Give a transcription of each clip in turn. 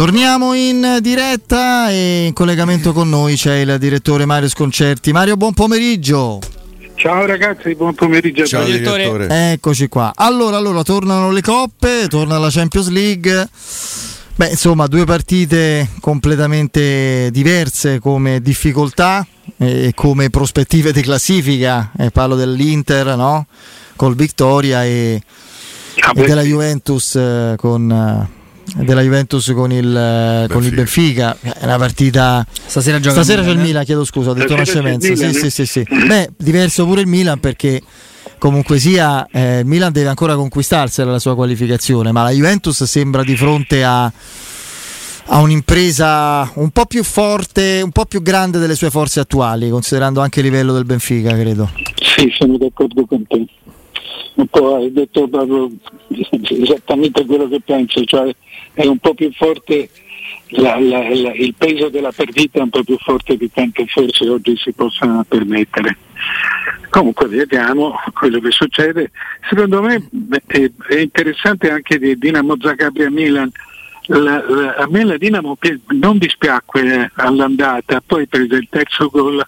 Torniamo in diretta e in collegamento con noi c'è il direttore Mario Sconcerti. Mario, buon pomeriggio. Ciao ragazzi, buon pomeriggio. Ciao direttore. direttore. Eccoci qua. Allora, allora, tornano le coppe, torna la Champions League. Beh, insomma, due partite completamente diverse come difficoltà e come prospettive di classifica. Eh, parlo dell'Inter, no? Col Victoria e, ah, e della Juventus eh, con eh, della Juventus con il Benfica. con il Benfica. È una partita. Stasera gioca Stasera c'è il Milan, chiedo scusa, ho detto una scemenza. Sì, sì, sì, sì. Beh, diverso pure il Milan perché comunque sia eh, il Milan deve ancora conquistarsela la sua qualificazione, ma la Juventus sembra di fronte a, a un'impresa un po' più forte, un po' più grande delle sue forze attuali, considerando anche il livello del Benfica, credo. Sì, sono d'accordo con te. Un po' hai detto proprio esattamente quello che penso, cioè è un po' più forte, la, la, la, il peso della partita è un po' più forte di quanto forse oggi si possa permettere. Comunque vediamo quello che succede. Secondo me è, è interessante anche di Dinamo Zagabria Milan. La, la, a me la Dinamo non dispiacque all'andata, poi prese il terzo gol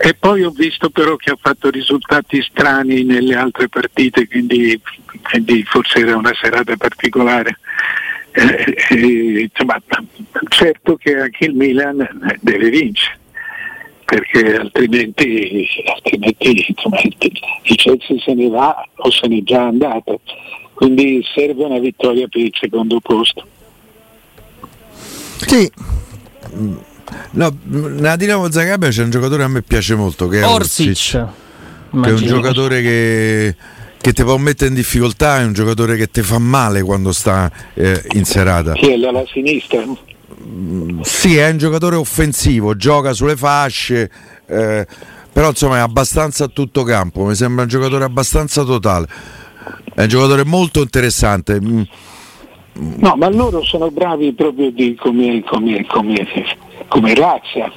e poi ho visto però che ha fatto risultati strani nelle altre partite, quindi, quindi forse era una serata particolare. Eh, eh, insomma, certo che anche il Milan deve vincere perché altrimenti, altrimenti insomma, il Chelsea se ne va o se n'è già andato. Quindi serve una vittoria per il secondo posto. Sì. No, nella Dinamo Zagabria c'è un giocatore che a me piace molto che è Orsic, Orsic che è un giocatore che che ti può mettere in difficoltà, è un giocatore che ti fa male quando sta eh, in serata. Chi è dalla sinistra? Mm, sì, è un giocatore offensivo, gioca sulle fasce, eh, però insomma è abbastanza a tutto campo, mi sembra un giocatore abbastanza totale. È un giocatore molto interessante. Mm. No, ma loro sono bravi proprio di come, come, come, come razza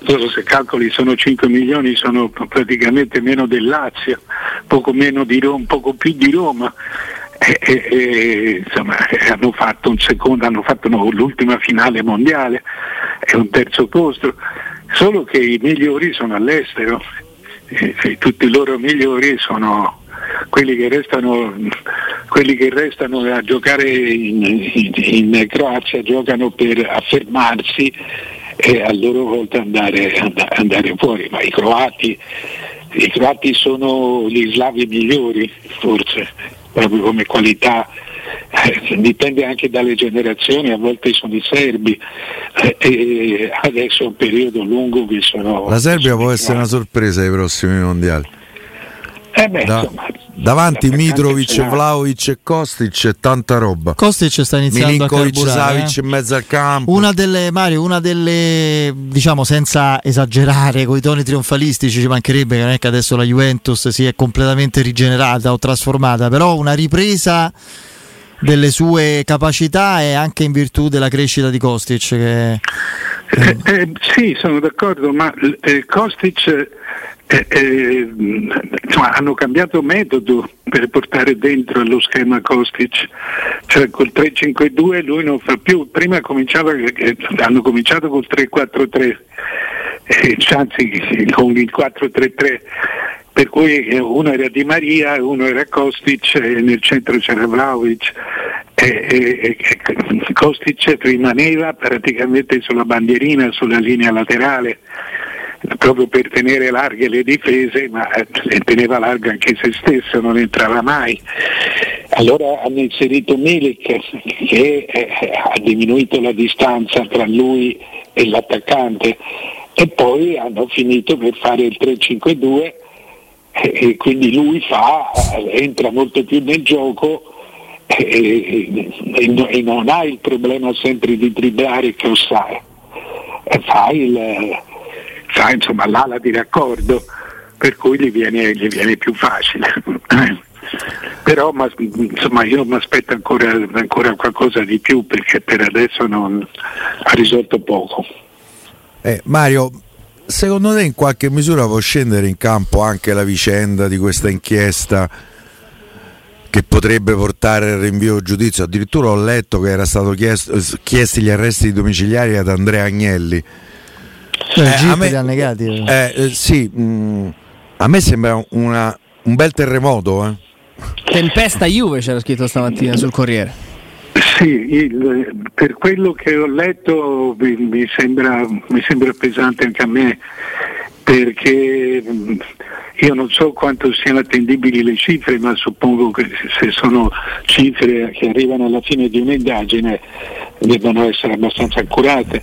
Loro se calcoli sono 5 milioni, sono praticamente meno del Lazio, poco, meno di Roma, poco più di Roma. E, e, e, insomma, hanno fatto un secondo, hanno fatto no, l'ultima finale mondiale e un terzo posto, solo che i migliori sono all'estero e, tutti i loro migliori sono quelli che restano, quelli che restano a giocare in, in, in Croazia giocano per affermarsi e a loro volta andare, andare fuori, ma i croati, i croati sono gli slavi migliori forse, proprio come qualità. Eh, dipende anche dalle generazioni, a volte sono i serbi eh, e adesso è un periodo lungo che sono... La Serbia può essere una sorpresa ai prossimi mondiali. Eh beh, da, insomma, davanti Mitrovic, Vlaovic e Kostic e tanta roba. Kostic sta iniziando Milinkovic, a carburare. Savic eh? in mezzo al campo. Una delle, Mario, una delle, diciamo senza esagerare, con i toni trionfalistici ci mancherebbe che non è che adesso la Juventus si è completamente rigenerata o trasformata, però una ripresa delle sue capacità e anche in virtù della crescita di Kostic. Che, eh, eh, sì, sono d'accordo, ma eh, Kostic eh, eh, insomma, hanno cambiato metodo per portare dentro lo schema Kostic, cioè col 3-5-2 lui non fa più, prima eh, hanno cominciato col 3-4-3, eh, anzi con il 4-3-3 per cui eh, uno era Di Maria, uno era Kostic e nel centro c'era Vlaovic e, Kostic rimaneva praticamente sulla bandierina, sulla linea laterale proprio per tenere larghe le difese, ma eh, le teneva larga anche se stesso, non entrava mai. Allora hanno inserito Milik che eh, ha diminuito la distanza tra lui e l'attaccante e poi hanno finito per fare il 3-5-2 e quindi lui fa, eh, entra molto più nel gioco e, e, e non ha il problema sempre di dribblare e crossare, fa il fa insomma l'ala di raccordo per cui gli viene, gli viene più facile. Però ma, insomma, io mi aspetto ancora, ancora, qualcosa di più perché per adesso non, ha risolto poco. Eh, Mario, secondo te in qualche misura può scendere in campo anche la vicenda di questa inchiesta che potrebbe portare al rinvio giudizio. Addirittura ho letto che era stato chiesto, chiesti gli arresti domiciliari ad Andrea Agnelli. Eh, eh, a me, li ha negati. Eh, eh, sì, mh, mm, a me sembra una, un bel terremoto. Eh. Tempesta Juve c'era scritto stamattina sul Corriere. Sì, il, per quello che ho letto mi, mi, sembra, mi, sembra, pesante anche a me perché mm, io non so quanto siano attendibili le cifre, ma suppongo che se sono cifre che arrivano alla fine di un'indagine debbano essere abbastanza accurate.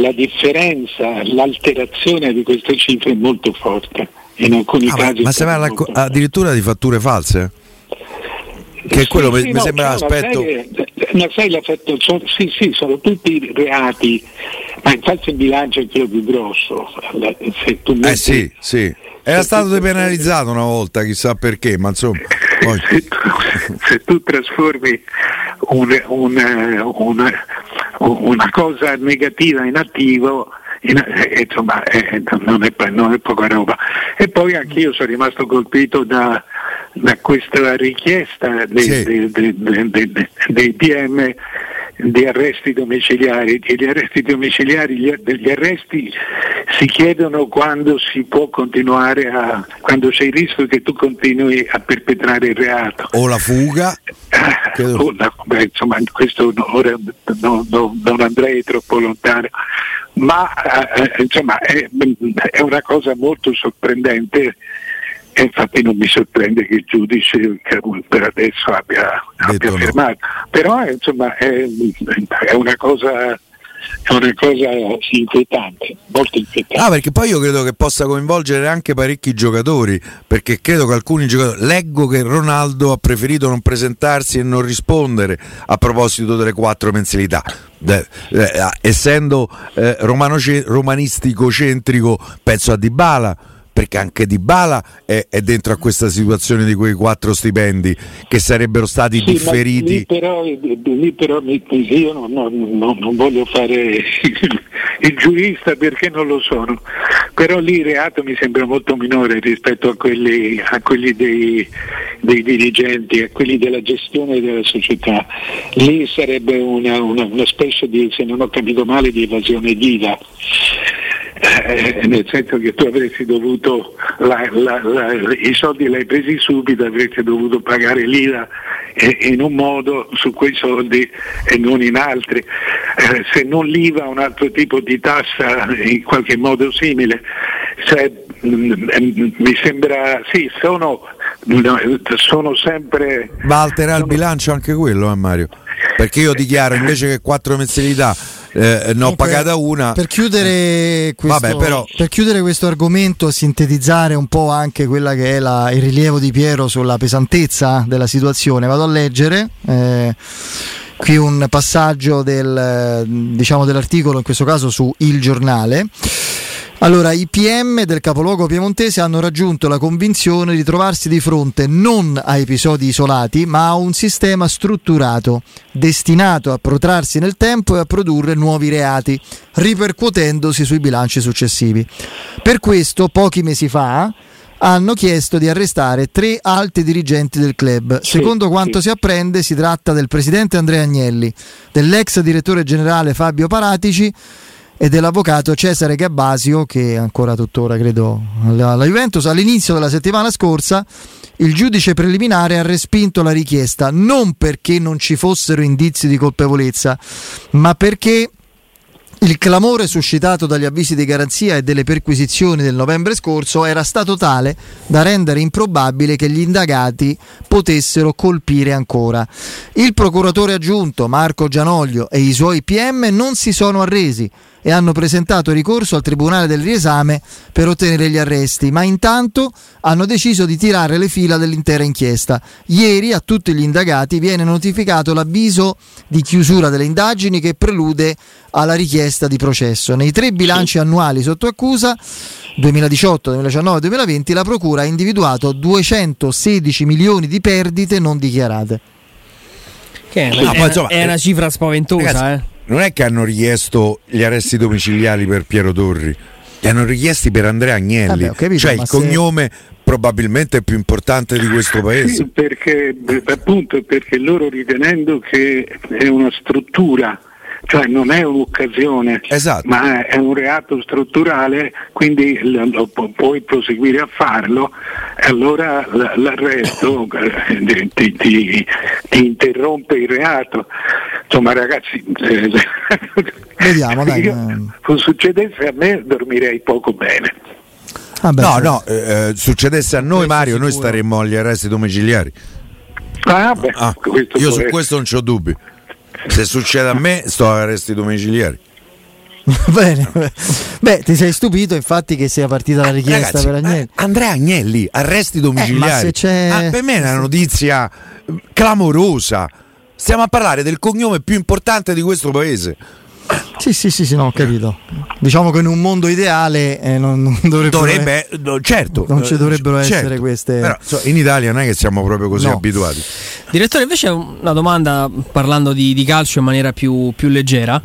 La differenza, l'alterazione di queste cifre è molto forte. In alcuni ah, casi. Ma, se va addirittura di fatture false? Che è quello sì, mi, no, sembra l'aspetto. Ma sai l'effetto? Sì, sì, sono tutti reati, ma il falso in bilancio è quello più grosso. Se tu metti, eh sì, sì. Era stato depenalizzato una volta, chissà perché, ma insomma. Poi... Se, tu, se, tu, trasformi un, un, un, una cosa negativa in attivo, eh, insomma, eh, non, è, non, è, poca roba. E poi anch'io sono rimasto colpito da, da questa richiesta dei, sì. dei, dei, dei PM di arresti domiciliari. Gli arresti domiciliari, gli, gli, arresti si chiedono quando si può continuare a, quando c'è il rischio che tu continui a perpetrare il reato. O la fuga. o la, beh, insomma, questo ora no, no, non andrei troppo lontano, ma eh, insomma è, è una cosa molto sorprendente e infatti non mi sorprende che il giudice per adesso abbia, abbia fermato. Però eh, insomma è, è, una cosa è una cosa inquietante, molto inquietante. Ah, perché poi io credo che possa coinvolgere anche parecchi giocatori, perché credo che alcuni giocatori. Leggo che Ronaldo ha preferito non presentarsi e non rispondere a proposito delle quattro mensilità. Eh, eh, essendo eh, romanistico centrico, penso a Dybala perché anche Di Bala è, è, dentro a questa situazione di quei quattro stipendi che sarebbero stati sì, differiti. Lì però, lì però, io non, non, non, voglio fare il giurista perché non lo sono, però lì il reato mi sembra molto minore rispetto a quelli, a quelli dei, dei, dirigenti, a quelli della gestione della società. Lì sarebbe una, una, una specie di, se non ho capito male, di evasione d'IVA eh, nel senso che tu avresti dovuto, la, la, la, i soldi li hai presi subito, avresti dovuto pagare l'IVA in un modo su quei soldi e non in altri. Eh, se non l'IVA un altro tipo di tassa in qualche modo simile. Cioè, mm, mm, mi sembra, sì, sono, sono sempre... Va a alterare sono... il bilancio anche quello, eh, Mario? Perché io dichiaro invece che quattro mensilità eh, ne ho pagata una. Per chiudere, questo, Vabbè, però... per chiudere questo argomento, sintetizzare un po' anche quella che è la, il rilievo di Piero sulla pesantezza della situazione, vado a leggere. Eh, qui un passaggio del, diciamo, dell'articolo, in questo caso su Il Giornale. Allora, i PM del capoluogo piemontese hanno raggiunto la convinzione di trovarsi di fronte non a episodi isolati, ma a un sistema strutturato, destinato a protrarsi nel tempo e a produrre nuovi reati, ripercuotendosi sui bilanci successivi. Per questo, pochi mesi fa, hanno chiesto di arrestare tre alti dirigenti del club. Secondo quanto si apprende, si tratta del presidente Andrea Agnelli, dell'ex direttore generale Fabio Paratici e dell'avvocato Cesare Gabbasio che ancora tuttora credo alla Juventus. All'inizio della settimana scorsa il giudice preliminare ha respinto la richiesta non perché non ci fossero indizi di colpevolezza ma perché il clamore suscitato dagli avvisi di garanzia e delle perquisizioni del novembre scorso era stato tale da rendere improbabile che gli indagati potessero colpire ancora. Il procuratore aggiunto Marco Gianoglio e i suoi PM non si sono arresi e hanno presentato ricorso al Tribunale del riesame per ottenere gli arresti, ma intanto hanno deciso di tirare le fila dell'intera inchiesta. Ieri a tutti gli indagati viene notificato l'avviso di chiusura delle indagini che prelude alla richiesta di processo. Nei tre bilanci annuali sotto accusa 2018, 2019 e 2020 la Procura ha individuato 216 milioni di perdite non dichiarate. Che è, no, è, insomma, è una cifra spaventosa, ragazzi, eh? non è che hanno richiesto gli arresti domiciliari per Piero Torri, li hanno richiesti per Andrea Agnelli. Vabbè, capito, cioè il se... cognome probabilmente più importante di questo paese. Sì, perché appunto perché loro ritenendo che è una struttura cioè non è un'occasione, esatto. ma è un reato strutturale, quindi lo, puoi proseguire a farlo, e allora l'arresto eh, ti, ti, ti, interrompe il reato. Insomma ragazzi, Vediamo, dai. se succedesse a me dormirei poco bene. Ah beh, no, no, eh, eh succedesse a noi Mario, noi staremmo agli arresti domiciliari. Ah, beh, ah, io su questo non ho dubbi. Se succede a me, sto a arresti domiciliari. Bene, beh, ti sei stupito infatti che sia partita la richiesta Ragazzi, per Agnelli. Eh, Andrea Agnelli, arresti domiciliari. Eh, ah, per me è una notizia clamorosa. Stiamo a parlare del cognome più importante di questo paese. Sì, sì, sì, sì, no, ho capito. Diciamo che in un mondo ideale eh, non, non dovrebbe, no, certo, non ci dovrebbero certo. essere queste. Però so, in Italia non è che siamo proprio così no. abituati. Direttore, invece una domanda parlando di, di calcio in maniera più, più leggera.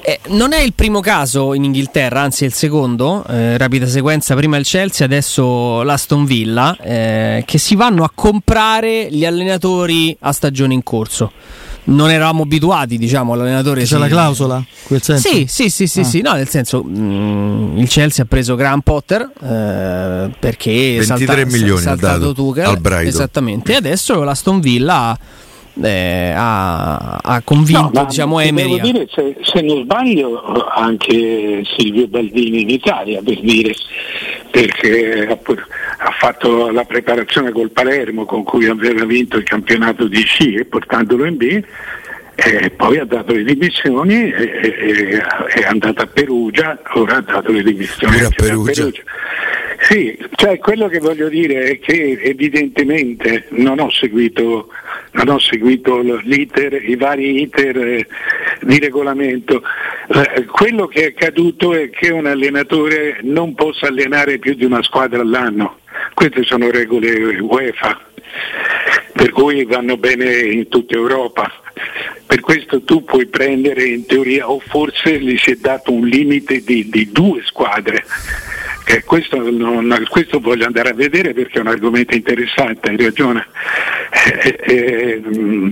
Eh, non è il primo caso in Inghilterra, anzi è il secondo, eh, rapida sequenza, prima il Chelsea, adesso l'Aston Villa, eh, che si vanno a comprare gli allenatori a stagione in corso non eravamo abituati, diciamo, all'allenatore. C'è sì. la clausola? Quel senso? Sì, sì, sì, sì, ah. sì, no, nel senso mh, mm, il Chelsea ha preso Graham Potter eh, perché 23 salta, milioni ha dato Tuchel, al Brighton. Esattamente, e adesso l'Aston Villa eh, ha, ha, convinto no, diciamo, Emery. Devo dire, se, se, non sbaglio, anche Silvio Baldini in Italia, per dire, perché ha, ha, fatto la preparazione col Palermo con cui aveva vinto il campionato di sci e portandolo in B. E poi ha dato le dimissioni e, e, è andato a Perugia, ora ha dato le dimissioni a Perugia. a Perugia. Sì, cioè quello che voglio dire è che evidentemente non ho seguito non ho seguito i vari iter eh, di regolamento. Eh, quello che è accaduto è che un allenatore non possa allenare più di una squadra all'anno. Queste sono regole UEFA, per cui vanno bene in tutta Europa. Per questo tu puoi prendere in teoria, o forse gli si è dato un limite di, di due squadre eh, questo, non, questo, voglio andare a vedere perché è un argomento interessante, hai ragione. Eh, eh, mm,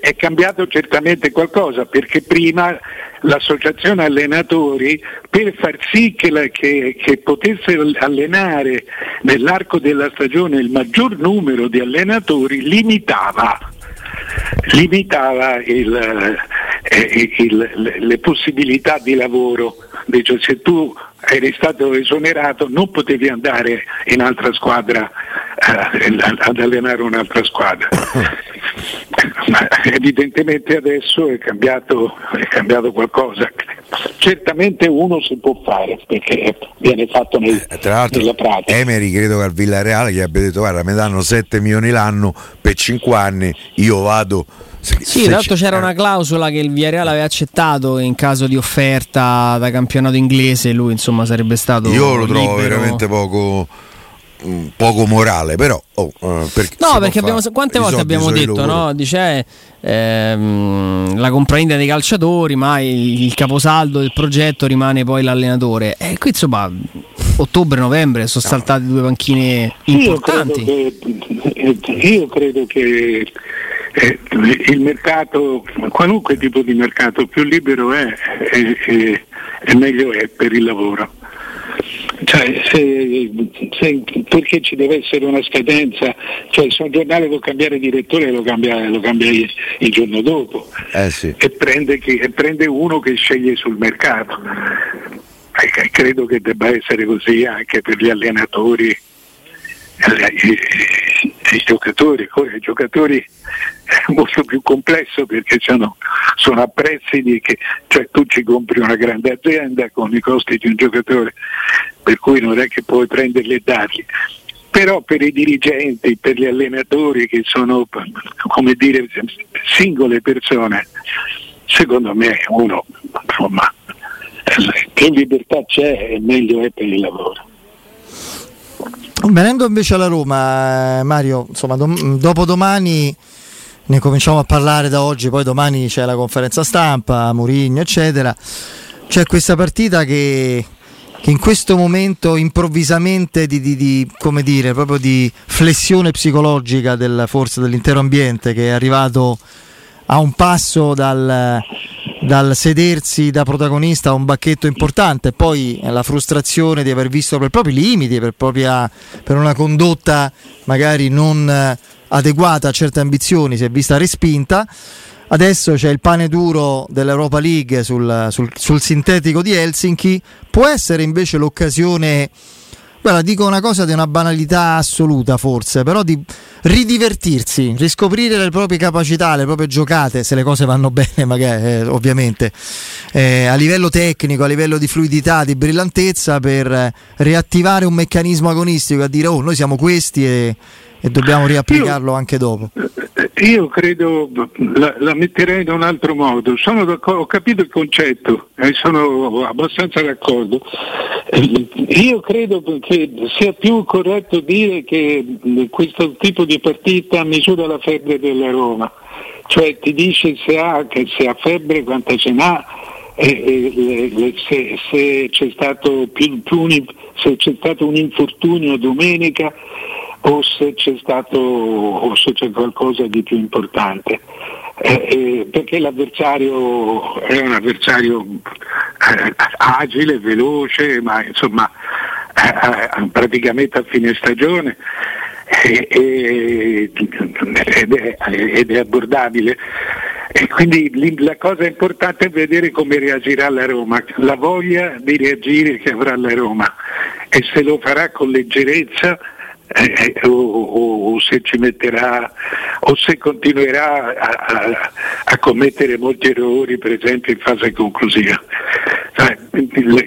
è cambiato certamente qualcosa perché prima l'associazione allenatori per far sì che, la, che, che, potesse allenare nell'arco della stagione il maggior numero di allenatori limitava, limitava il, eh, il, le possibilità di lavoro. Dice, se tu eri stato esonerato non potevi andare in altra squadra eh, ad allenare un'altra squadra. Ma evidentemente adesso è cambiato, è cambiato, qualcosa. Certamente uno si può fare perché viene fatto nel, eh, Tra l'altro, nella pratica. Emery credo che al Villareale gli abbia detto guarda mi danno 7 milioni l'anno per 5 anni, io vado sì, tra l'altro c'era una clausola che il Villarreal aveva accettato in caso di offerta da campionato inglese, lui insomma sarebbe stato. Io lo trovo libero. veramente poco mm, poco morale, però oh, uh, perché no, perché abbiamo, quante volte abbiamo detto, no? Dice ehm, la compravendita dei calciatori, ma il, il, caposaldo del progetto rimane poi l'allenatore. E qui insomma, ottobre-novembre sono saltate due panchine importanti. Io credo che, io credo che eh, il mercato, qualunque tipo di mercato più libero è, e, e meglio è per il lavoro. Cioè, se, se, perché ci deve essere una scadenza? Cioè, se un giornale può cambiare direttore lo cambia, lo cambia il, il, giorno dopo eh sì. e, prende chi, e, prende uno che sceglie sul mercato. E, credo che debba essere così anche per gli allenatori i, i, giocatori, i giocatori è molto più complesso perché sono, sono a prezzi di che, cioè tu ci compri una grande azienda con i costi di un giocatore, per cui non è che puoi prenderli e darli. Però per i dirigenti, per gli allenatori che sono come dire singole persone, secondo me uno insomma più libertà c'è e meglio è per il lavoro. Venendo invece alla Roma, eh, Mario, insomma, dom- dopo domani ne cominciamo a parlare da oggi, poi domani c'è la conferenza stampa, Murigno, eccetera. C'è questa partita che che in questo momento improvvisamente di, di, di, come dire, proprio di flessione psicologica del, forse dell'intero ambiente che è arrivato a un passo dal, dal sedersi da protagonista a un bacchetto importante, poi la frustrazione di aver visto per propri limiti, per, propria, per una condotta magari non adeguata a certe ambizioni, si è vista respinta Adesso c'è il pane duro dell'Europa League sul, sul, sul sintetico di Helsinki. Può essere invece l'occasione Guarda, dico una cosa di una banalità assoluta forse, però di ridivertirsi, riscoprire le proprie capacità, le proprie giocate, se le cose vanno bene magari, eh, ovviamente, eh, a livello tecnico, a livello di fluidità, di brillantezza, per riattivare un meccanismo agonistico, a dire oh noi siamo questi e e dobbiamo riapplicarlo io, anche dopo. Io credo, la, la, metterei in un altro modo, ho capito il concetto e sono abbastanza d'accordo. Io credo che sia più corretto dire che questo tipo di partita misura la febbre della Roma, cioè ti dice se ha, se ha febbre, quanta ce n'ha, e, se, se, c'è stato più, più, se c'è stato un infortunio domenica o se c'è stato o se c'è qualcosa di più importante. Eh, eh, perché l'avversario è un avversario eh, agile, veloce, ma insomma eh, eh, praticamente a fine stagione ed è, ed è abbordabile. E quindi la cosa importante è vedere come reagirà la Roma, la voglia di reagire che avrà la Roma e se lo farà con leggerezza eh, o, o, o, se ci metterà o se continuerà a, a, a, commettere molti errori per esempio in fase conclusiva.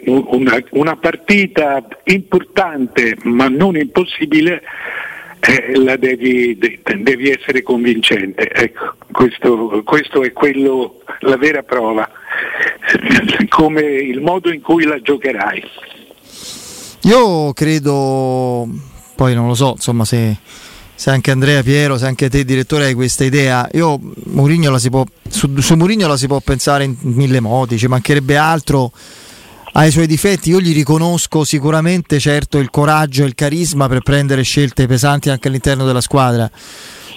Una, una partita importante ma non impossibile eh, la devi, devi, essere convincente. Ecco, questo, questo, è quello, la vera prova, come il modo in cui la giocherai. Io credo poi non lo so, insomma, se, se anche Andrea Piero, se anche te direttore hai questa idea, io Murigno la si può, su, su Murigno la si può pensare in mille modi, ci mancherebbe altro ha i suoi difetti, io gli riconosco sicuramente certo il coraggio e il carisma per prendere scelte pesanti anche all'interno della squadra.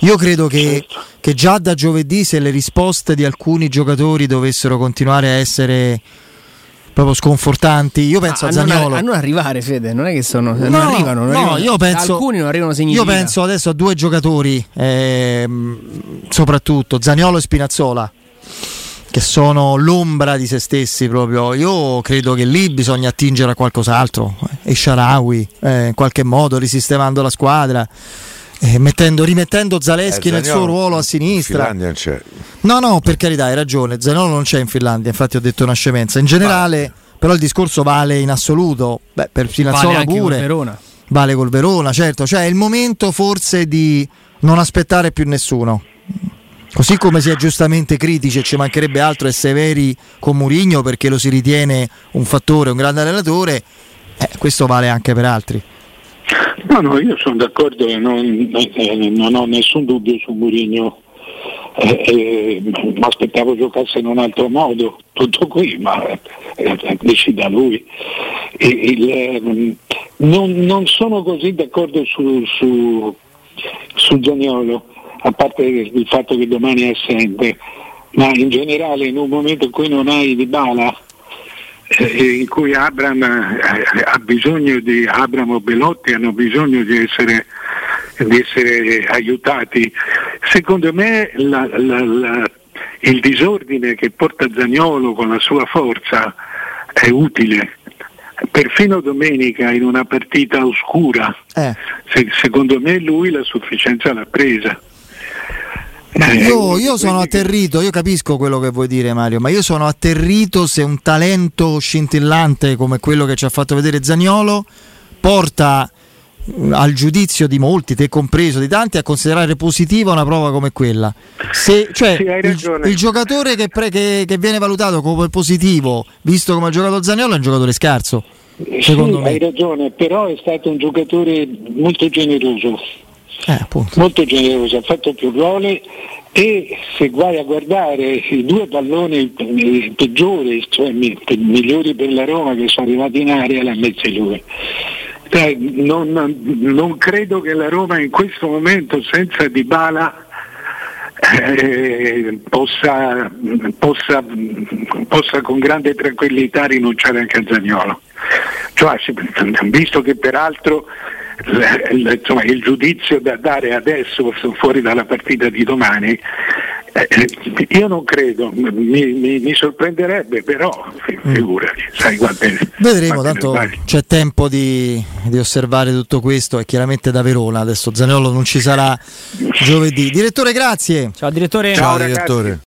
Io credo che, che, già da giovedì se le risposte di alcuni giocatori dovessero continuare a essere proprio sconfortanti. Io penso ah, a Zagnolo. A non arrivare, Fede, non è che sono. No, non arrivano. Non no, arrivano. io penso. Alcuni non arrivano. Io penso adesso a due giocatori, ehm, soprattutto Zagnolo e Spinazzola. Che sono l'ombra di se stessi proprio. Io credo che lì bisogna attingere a qualcos'altro. E Sharawi, eh, in qualche modo risistemando la squadra. Eh, mettendo, rimettendo Zaleschi eh, nel suo ruolo a sinistra. In Finlandia c'è. No, no, per carità, hai ragione. Zanolo non c'è in Finlandia, infatti ho detto una scemenza. In generale, vale. però il discorso vale in assoluto. Beh, per Finazzola vale pure. Col Verona. Vale col Verona, certo. Cioè è il momento forse di non aspettare più nessuno. Così come si è giustamente critici e ci mancherebbe altro e severi con Murigno perché lo si ritiene un fattore, un grande allenatore, eh, questo vale anche per altri. No, no, io sono d'accordo e non, eh, non ho nessun dubbio su Mourinho. Eh, eh, mi aspettavo giocasse in un altro modo, tutto qui, ma eh, decida lui. Il, ehm, non, non, sono così d'accordo su, su, su Zaniolo, a parte il fatto che domani è assente, ma in generale in un momento in cui non hai di bala eh, in cui Abram eh, ha bisogno di Abram o Belotti hanno bisogno di essere, di essere aiutati. Secondo me la, la, la, il disordine che porta Zagnolo con la sua forza è utile. Perfino domenica in una partita oscura, eh. se, secondo me lui la sufficienza l'ha presa. Eh, io, io, sono atterrito, io capisco quello che vuoi dire Mario, ma io sono atterrito se un talento scintillante come quello che ci ha fatto vedere Zagnolo porta mm, al giudizio di molti, te compreso, di tanti, a considerare positiva una prova come quella. Se, cioè, sì, il, il, giocatore che, pre, che, che, viene valutato come positivo, visto come ha giocato Zagnolo, è un giocatore scarso. Secondo sì, me. hai ragione, però è stato un giocatore molto generoso. Eh, molto generoso, ha fatto più ruoli e se vai a guardare i due palloni peggiori, cioè migliori per la Roma che sono arrivati in aria, l'ha messi lui. Cioè, non, non, credo che la Roma in questo momento senza Dybala eh, possa, possa, possa, con grande tranquillità rinunciare anche a Zagnolo. Cioè, visto che peraltro insomma, il giudizio da dare adesso fuori dalla partita di domani eh, io non credo, mi, mi, mi sorprenderebbe, però mm. figurati, sai quante, Vedremo, tanto c'è tempo di, di, osservare tutto questo e chiaramente da Verona, adesso Zaniolo non ci sarà giovedì. Direttore, grazie. Ciao direttore. Ciao, Ciao direttore.